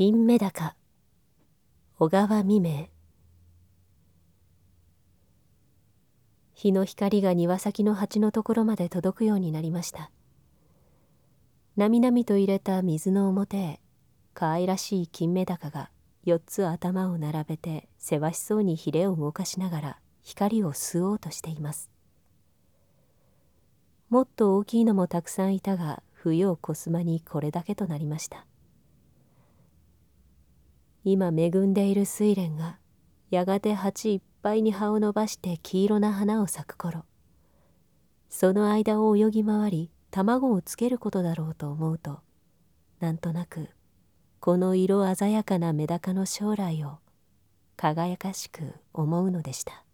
金目高。小川未明。日の光が庭先の鉢のところまで届くようになりました。なみなみと入れた水の表へ可愛らしい金目高が四つ頭を並べてせわしそうにひれを動かしながら光を吸おうとしています。もっと大きいのもたくさんいたが冬を越す間にこれだけとなりました。今恵んでいる睡蓮がやがて鉢いっぱいに葉を伸ばして黄色な花を咲く頃その間を泳ぎ回り卵をつけることだろうと思うとなんとなくこの色鮮やかなメダカの将来を輝かしく思うのでした。